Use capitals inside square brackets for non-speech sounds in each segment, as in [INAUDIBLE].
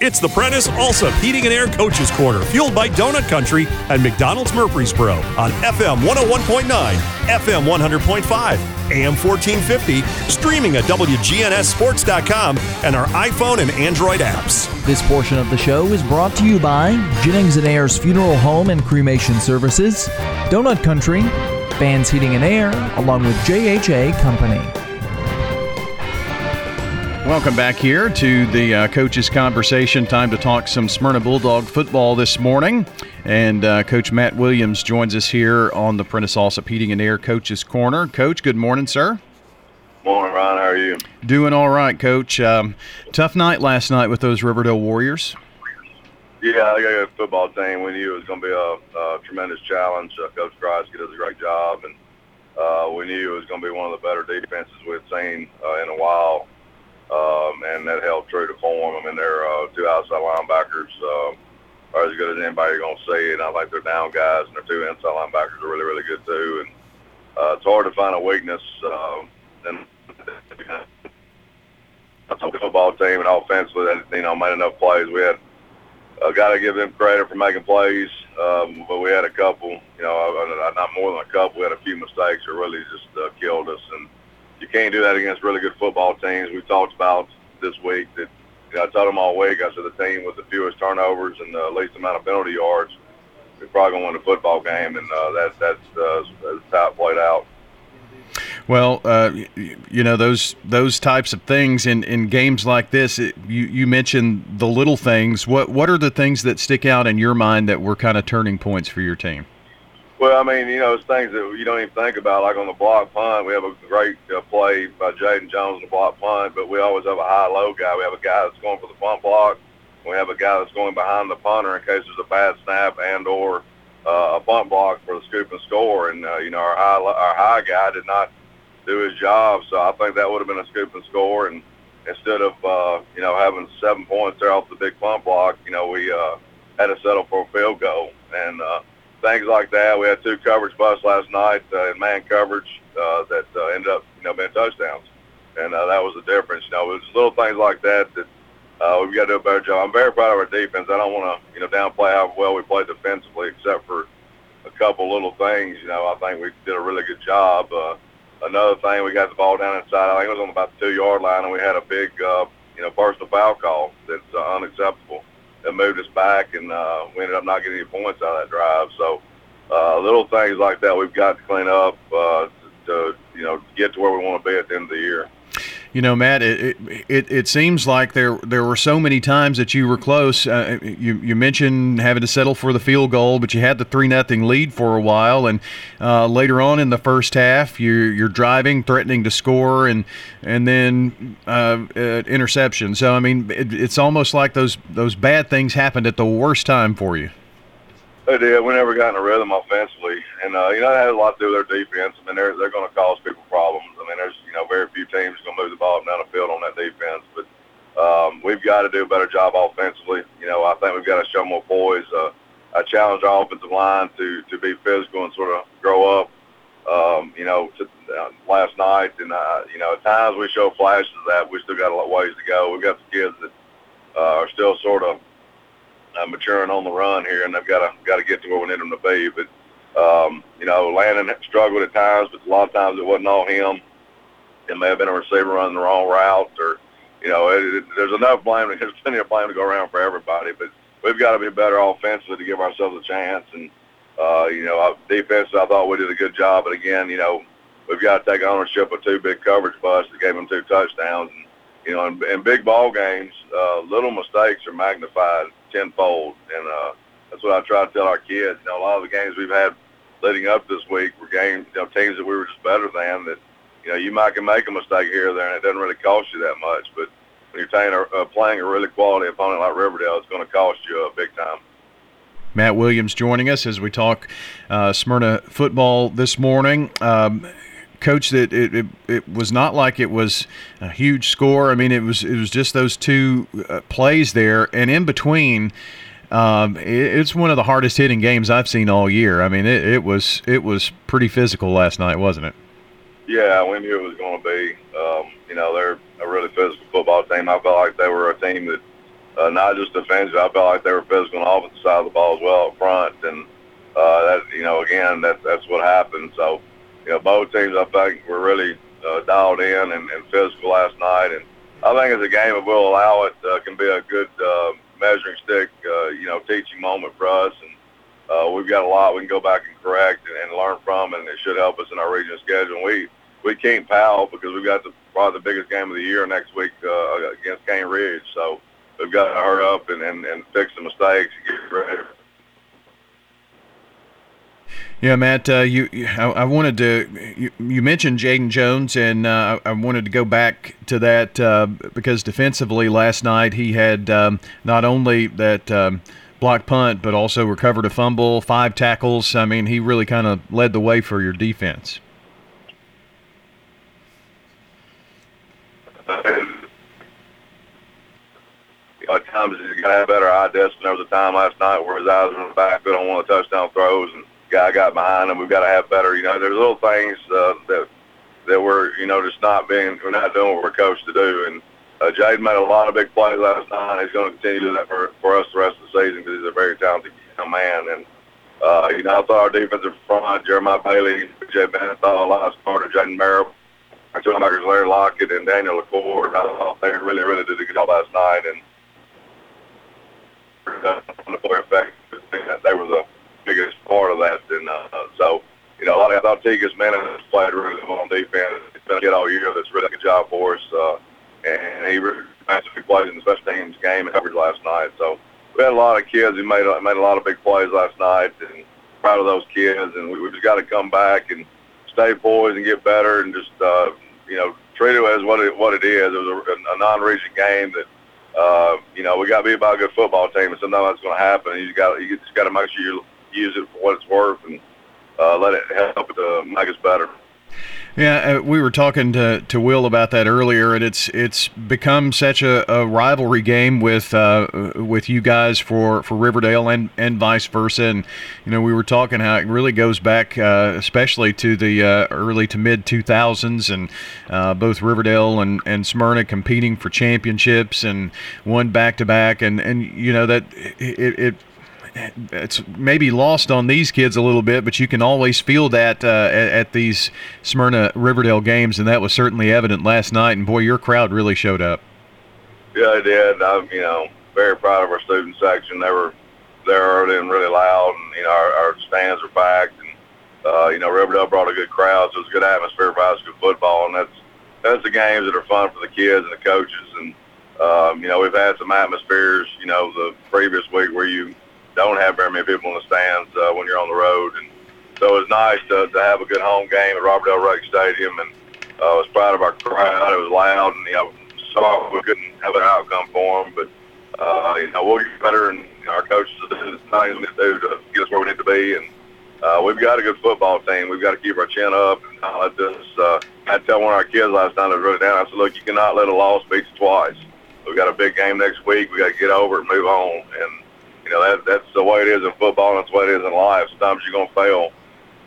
It's the Prentice Allsup Heating and Air Coaches Corner, fueled by Donut Country and McDonald's Murfreesboro on FM 101.9, FM 100.5, AM 1450, streaming at WGNSSports.com and our iPhone and Android apps. This portion of the show is brought to you by Jennings and Ayers Funeral Home and Cremation Services, Donut Country, Fans Heating and Air, along with JHA Company. Welcome back here to the uh, coaches' conversation. Time to talk some Smyrna Bulldog football this morning. And uh, Coach Matt Williams joins us here on the Prentice Alsop Heating and Air Coaches Corner. Coach, good morning, sir. Morning, Ron. How are you? Doing all right, Coach. Um, tough night last night with those Riverdale Warriors. Yeah, I got a football team. We knew it was going to be a, a tremendous challenge. Uh, Coach Kreisky does a great job, and uh, we knew it was going to be one of the better defenses we've seen uh, in a while um, and that held true to form. I mean, their uh, two outside linebackers uh, are as good as anybody you're going to see, and I think their down guys and their two inside linebackers are really, really good too. And uh, it's hard to find a weakness. Uh, and that's a football team, and offensively, you know made enough plays. We had uh, got to give them credit for making plays, um, but we had a couple, you know, not more than a couple. We had a few mistakes that really just uh, killed us, and you can't do that against really good football teams. We talked about this week that you know, I told them all week. I said the team with the fewest turnovers and the least amount of penalty yards, we're probably going to win the football game, and uh, that, that's uh, that's how it played out. Well, uh, you know those those types of things in, in games like this. It, you you mentioned the little things. What what are the things that stick out in your mind that were kind of turning points for your team? Well, I mean, you know, it's things that you don't even think about. Like on the block punt, we have a great uh, play by Jaden Jones on the block punt, but we always have a high-low guy. We have a guy that's going for the punt block. We have a guy that's going behind the punter in case there's a bad snap and or uh, a punt block for the scoop and score. And uh, you know, our high our high guy did not do his job, so I think that would have been a scoop and score. And instead of uh, you know having seven points there off the big punt block, you know, we uh, had to settle for a field goal. And uh, things like that. We had two coverage busts last night uh, in man coverage uh, that uh, ended up, you know, being touchdowns, and uh, that was the difference. You know, it's little things like that that uh, we've got to do a better job. I'm very proud of our defense. I don't want to, you know, downplay how well we played defensively, except for a couple little things. You know, I think we did a really good job. Uh, another thing, we got the ball down inside. I think it was on about the two-yard line, and we had a big, uh, you know, personal foul call that's uh, unacceptable that moved us back, and uh, we ended up not getting any points out of that drive. So uh, little things like that we've got to clean up uh, to, you know get to where we want to be at the end of the year. You know, Matt, it, it, it seems like there there were so many times that you were close. Uh, you you mentioned having to settle for the field goal, but you had the three nothing lead for a while, and uh, later on in the first half, you're you're driving, threatening to score, and and then uh interception. So I mean, it, it's almost like those those bad things happened at the worst time for you. They did. We never got in a rhythm offensively, and uh, you know that has a lot to do with their defense. I mean, they're they're going to cause people problems. I mean, there's you know very few teams going to move the ball down the field on that defense, but um, we've got to do a better job offensively. You know, I think we've got to show more poise. Uh, I challenge our offensive line to to be physical and sort of grow up. Um, you know, to, uh, last night, and uh, you know, at times we show flashes of that. We still got a lot ways to go. We've got some kids that uh, are still sort of uh, maturing on the run here, and they've got to got to get to where we need them to be. But um, you know, Landon struggled at times, but a lot of times it wasn't all him. It may have been a receiver running the wrong route, or you know, it, it, there's enough blame. [LAUGHS] There's plenty of blame to go around for everybody, but we've got to be better offensively to give ourselves a chance. And uh, you know, defense, I thought we did a good job, but again, you know, we've got to take ownership of two big coverage busts that gave them two touchdowns. And, you know, in, in big ball games, uh, little mistakes are magnified tenfold, and uh, that's what I try to tell our kids. You know, a lot of the games we've had leading up this week were games, you know, teams that we were just better than. That you know, you might can make a mistake here or there, and it doesn't really cost you that much. But when you're playing a, uh, playing a really quality opponent like Riverdale, it's going to cost you a uh, big time. Matt Williams joining us as we talk uh, Smyrna football this morning. Um, coach that it, it, it, was not like it was a huge score. I mean, it was it was just those two uh, plays there, and in between, um, it, it's one of the hardest hitting games I've seen all year. I mean, it, it was it was pretty physical last night, wasn't it? Yeah, we knew it was going to be. Um, you know, they're a really physical football team. I felt like they were a team that uh, not just defensive. I felt like they were physical on the offensive side of the ball as well up front, and uh, that you know again that that's what happened. So you know both teams I think were really uh, dialed in and, and physical last night, and I think as a game if we'll allow it uh, can be a good uh, measuring stick, uh, you know, teaching moment for us, and uh, we've got a lot we can go back and correct and, and learn from, and it should help us in our regional schedule. And we we can't Powell because we've got the, probably the biggest game of the year next week uh, against Cane Ridge, so we've got to hurry up and, and, and fix the mistakes and get ready. Yeah, Matt, uh, you, I, I, wanted to, you, you mentioned Jaden Jones, and uh, I wanted to go back to that uh, because defensively last night he had um, not only that um, block punt, but also recovered a fumble, five tackles. I mean, he really kind of led the way for your defense. At times he's got have better eye test. There was a time last night where his eyes were in the back, but on one of the touchdown throws, and guy got behind him. We've got to have better. You know, there's little things uh, that that we're you know just not being we're not doing what we're coached to do. And uh, Jaden made a lot of big plays last night. He's going to continue to do that for for us the rest of the season because he's a very talented young man. And uh, you know, I thought our defensive front, Jeremiah Bailey, Jay lot of starter, Jaden Merrill, our two linebackers, Larry Lockett and Daniel LaCour. I thought they really, really did a good job last night. And effect, they were the biggest part of that. And uh, so, you know, I thought Tegas Menon has played really well on defense. He's been a kid all year that's really a good job for us. Uh, and he really played in the special teams game and coverage last night. So we had a lot of kids who made made a lot of big plays last night, and proud of those kids. And we, we just got to come back and stay poised and get better, and just uh, you know treat it as what it what it is. It was a, a non-region game that uh, you know we got to be about a good football team, and sometimes that's going to happen. You got you just got to make sure you use it for what it's worth and uh, let it help to make us better. Yeah, uh, we were talking to, to Will about that earlier, and it's it's become such a, a rivalry game with uh, with you guys for, for Riverdale and, and vice versa. And you know, we were talking how it really goes back, uh, especially to the uh, early to mid 2000s, and uh, both Riverdale and, and Smyrna competing for championships and one back to back, and and you know that it, it it's maybe lost on these kids a little bit, but you can always feel that uh, at, at, these Smyrna Riverdale games, and that was certainly evident last night. And boy, your crowd really showed up. Yeah, it did. I'm, you know, very proud of our student section. They were there early and really loud, and you know, our, our stands were packed, and uh, you know, Riverdale brought a good crowd, so it was a good atmosphere for high school football, and that's that's the games that are fun for the kids and the coaches, and um, you know, we've had some atmospheres, you know, the previous week where you don't have very many people in the stands uh, when you're on the road. And so it was nice to, to have a good home game at Robert L. Ruck Stadium, and uh, I was proud of our crowd. It was loud, and you know, sorry we couldn't have an outcome for them, but uh, you know, we'll get better, and our coaches will do the things to do to get us where we need to be, and uh, we've got a good football team. We've got to keep our chin up and not let this. Uh, I tell one of our kids last night that was really down. I said, look, you cannot let a loss beat you twice. We've got a big game next week. We got to get over it, and move on, and you know, that, that's the way it is in football and that's the way it is in life. Sometimes you're going to fail,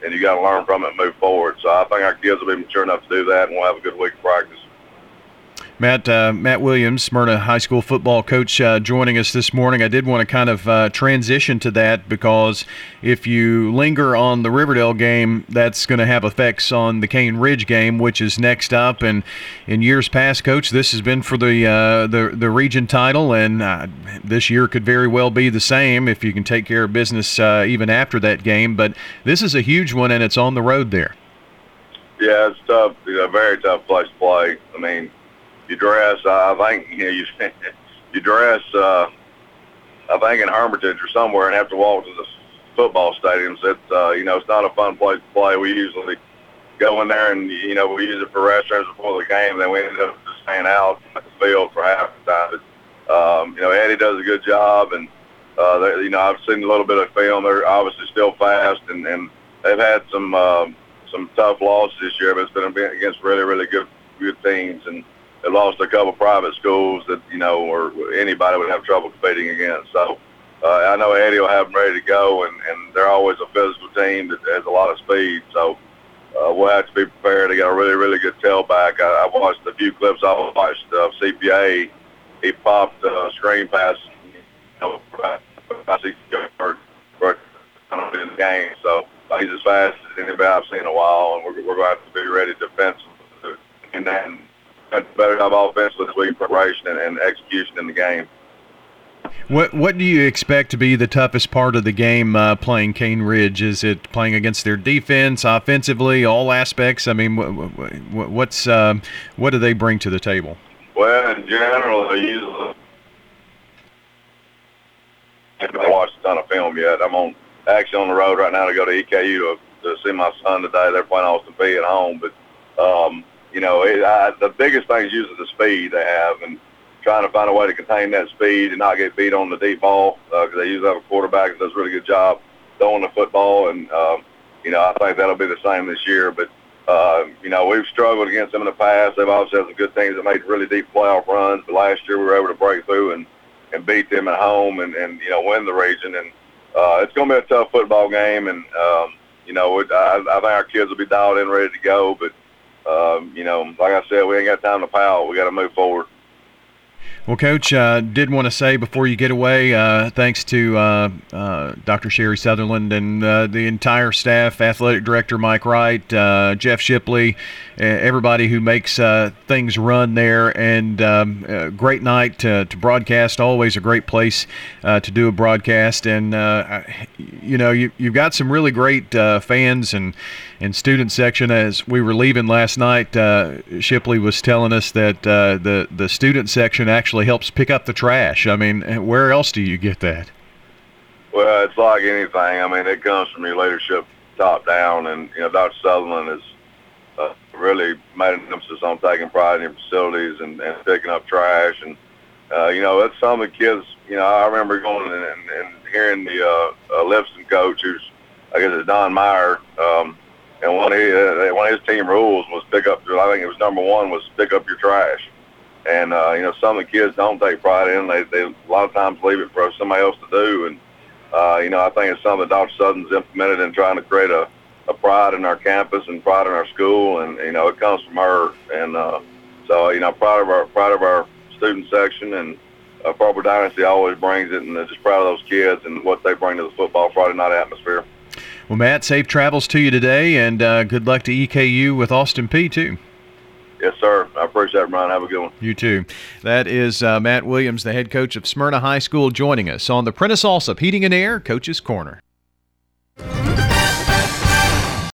and you got to learn from it and move forward. So I think our kids will be mature enough to do that, and we'll have a good week of practice. Matt uh, Matt Williams, Smyrna High School football coach, uh, joining us this morning. I did want to kind of uh, transition to that because if you linger on the Riverdale game, that's going to have effects on the Cane Ridge game, which is next up. And in years past, coach, this has been for the uh, the the region title, and uh, this year could very well be the same if you can take care of business uh, even after that game. But this is a huge one, and it's on the road there. Yeah, it's tough. It's a very tough place to play. I mean you dress. Uh, I think [LAUGHS] you know you you dress. Uh, I think in Hermitage or somewhere, and have to walk to the football stadiums. It's uh, you know it's not a fun place to play. We usually go in there and you know we use it for restrooms before the game. Then we end up just staying out at the field for half the time. But, um, you know Eddie does a good job, and uh, they, you know I've seen a little bit of film. They're obviously still fast, and, and they've had some um, some tough losses this year, but it's been against really really good good teams and they lost a couple private schools that you know or anybody would have trouble competing against. So uh, I know Eddie will have them ready to go, and and they're always a physical team that has a lot of speed. So. Uh, we'll have to be prepared. They got a really, really good tailback. I, I watched a few clips. I watched uh, CPA he popped uh, screen pass, you know, about six yards for in the game. So he's as fast as anybody I've seen in a while, and we're, we're going to have to be ready defensively. And then better job offensively this week, preparation and, and execution in the game. What what do you expect to be the toughest part of the game uh, playing Cane Ridge? Is it playing against their defense, offensively, all aspects? I mean, what, what's um, what do they bring to the table? Well, in general, they usually I haven't watched a ton of film yet. I'm on actually on the road right now to go to EKU to, to see my son today. They're playing Austin Peay at home, but um, you know, it, I, the biggest thing is usually the speed they have and trying to find a way to contain that speed and not get beat on the deep ball because uh, they usually have a quarterback that does a really good job throwing the football. And, um, you know, I think that'll be the same this year. But, uh, you know, we've struggled against them in the past. They've obviously had some good teams that made really deep playoff runs. But last year we were able to break through and, and beat them at home and, and, you know, win the region. And uh, it's going to be a tough football game. And, um, you know, it, I, I think our kids will be dialed in, ready to go. But, um, you know, like I said, we ain't got time to pout. We got to move forward. Well, Coach, uh, did want to say before you get away, uh, thanks to uh, uh Dr. Sherry Sutherland and uh, the entire staff, Athletic Director Mike Wright, uh, Jeff Shipley, everybody who makes things run there, and um, great night to, to, broadcast. Always a great place to do a broadcast, and you know you, you've got some really great uh, fans and and student section. As we were leaving last night, uh, Shipley was telling us that uh, the the student section actually helps pick up the trash. I mean, eh, where else do you get that? Well, it's like anything. I mean, it comes from your leadership top down, and you know, Dr. Sutherland has uh, really made an emphasis on taking pride in your facilities and, and picking up trash. And uh, you know, that's some of the kids. You know, I remember going and, and, and hearing the uh, uh, Lipscomb coach, who's I guess it's Don Meyer, um, and one of his, uh, one of his team rules was pick up. I think it was number one was pick up your trash. And uh, you know, some of the kids don't take pride in. They they a lot of times leave it for somebody else to do. And uh, you know, I think it's something that Dr. Sutton's implemented in trying to create a, a pride in our campus and pride in our school. And you know, it comes from her. And uh, so you know, proud of our proud of our student section and uh, Purple Dynasty always brings it, and uh, just proud of those kids and what they bring to the football Friday night atmosphere. Well, Matt, safe travels to you today, and uh, good luck to EKU with Austin Peay too. Yes, sir. I appreciate it, Brian. Have a good one. You too. That is uh, Matt Williams, the head coach of Smyrna High School, joining us on the Prentice Allsup Heating and Air Coach's Corner.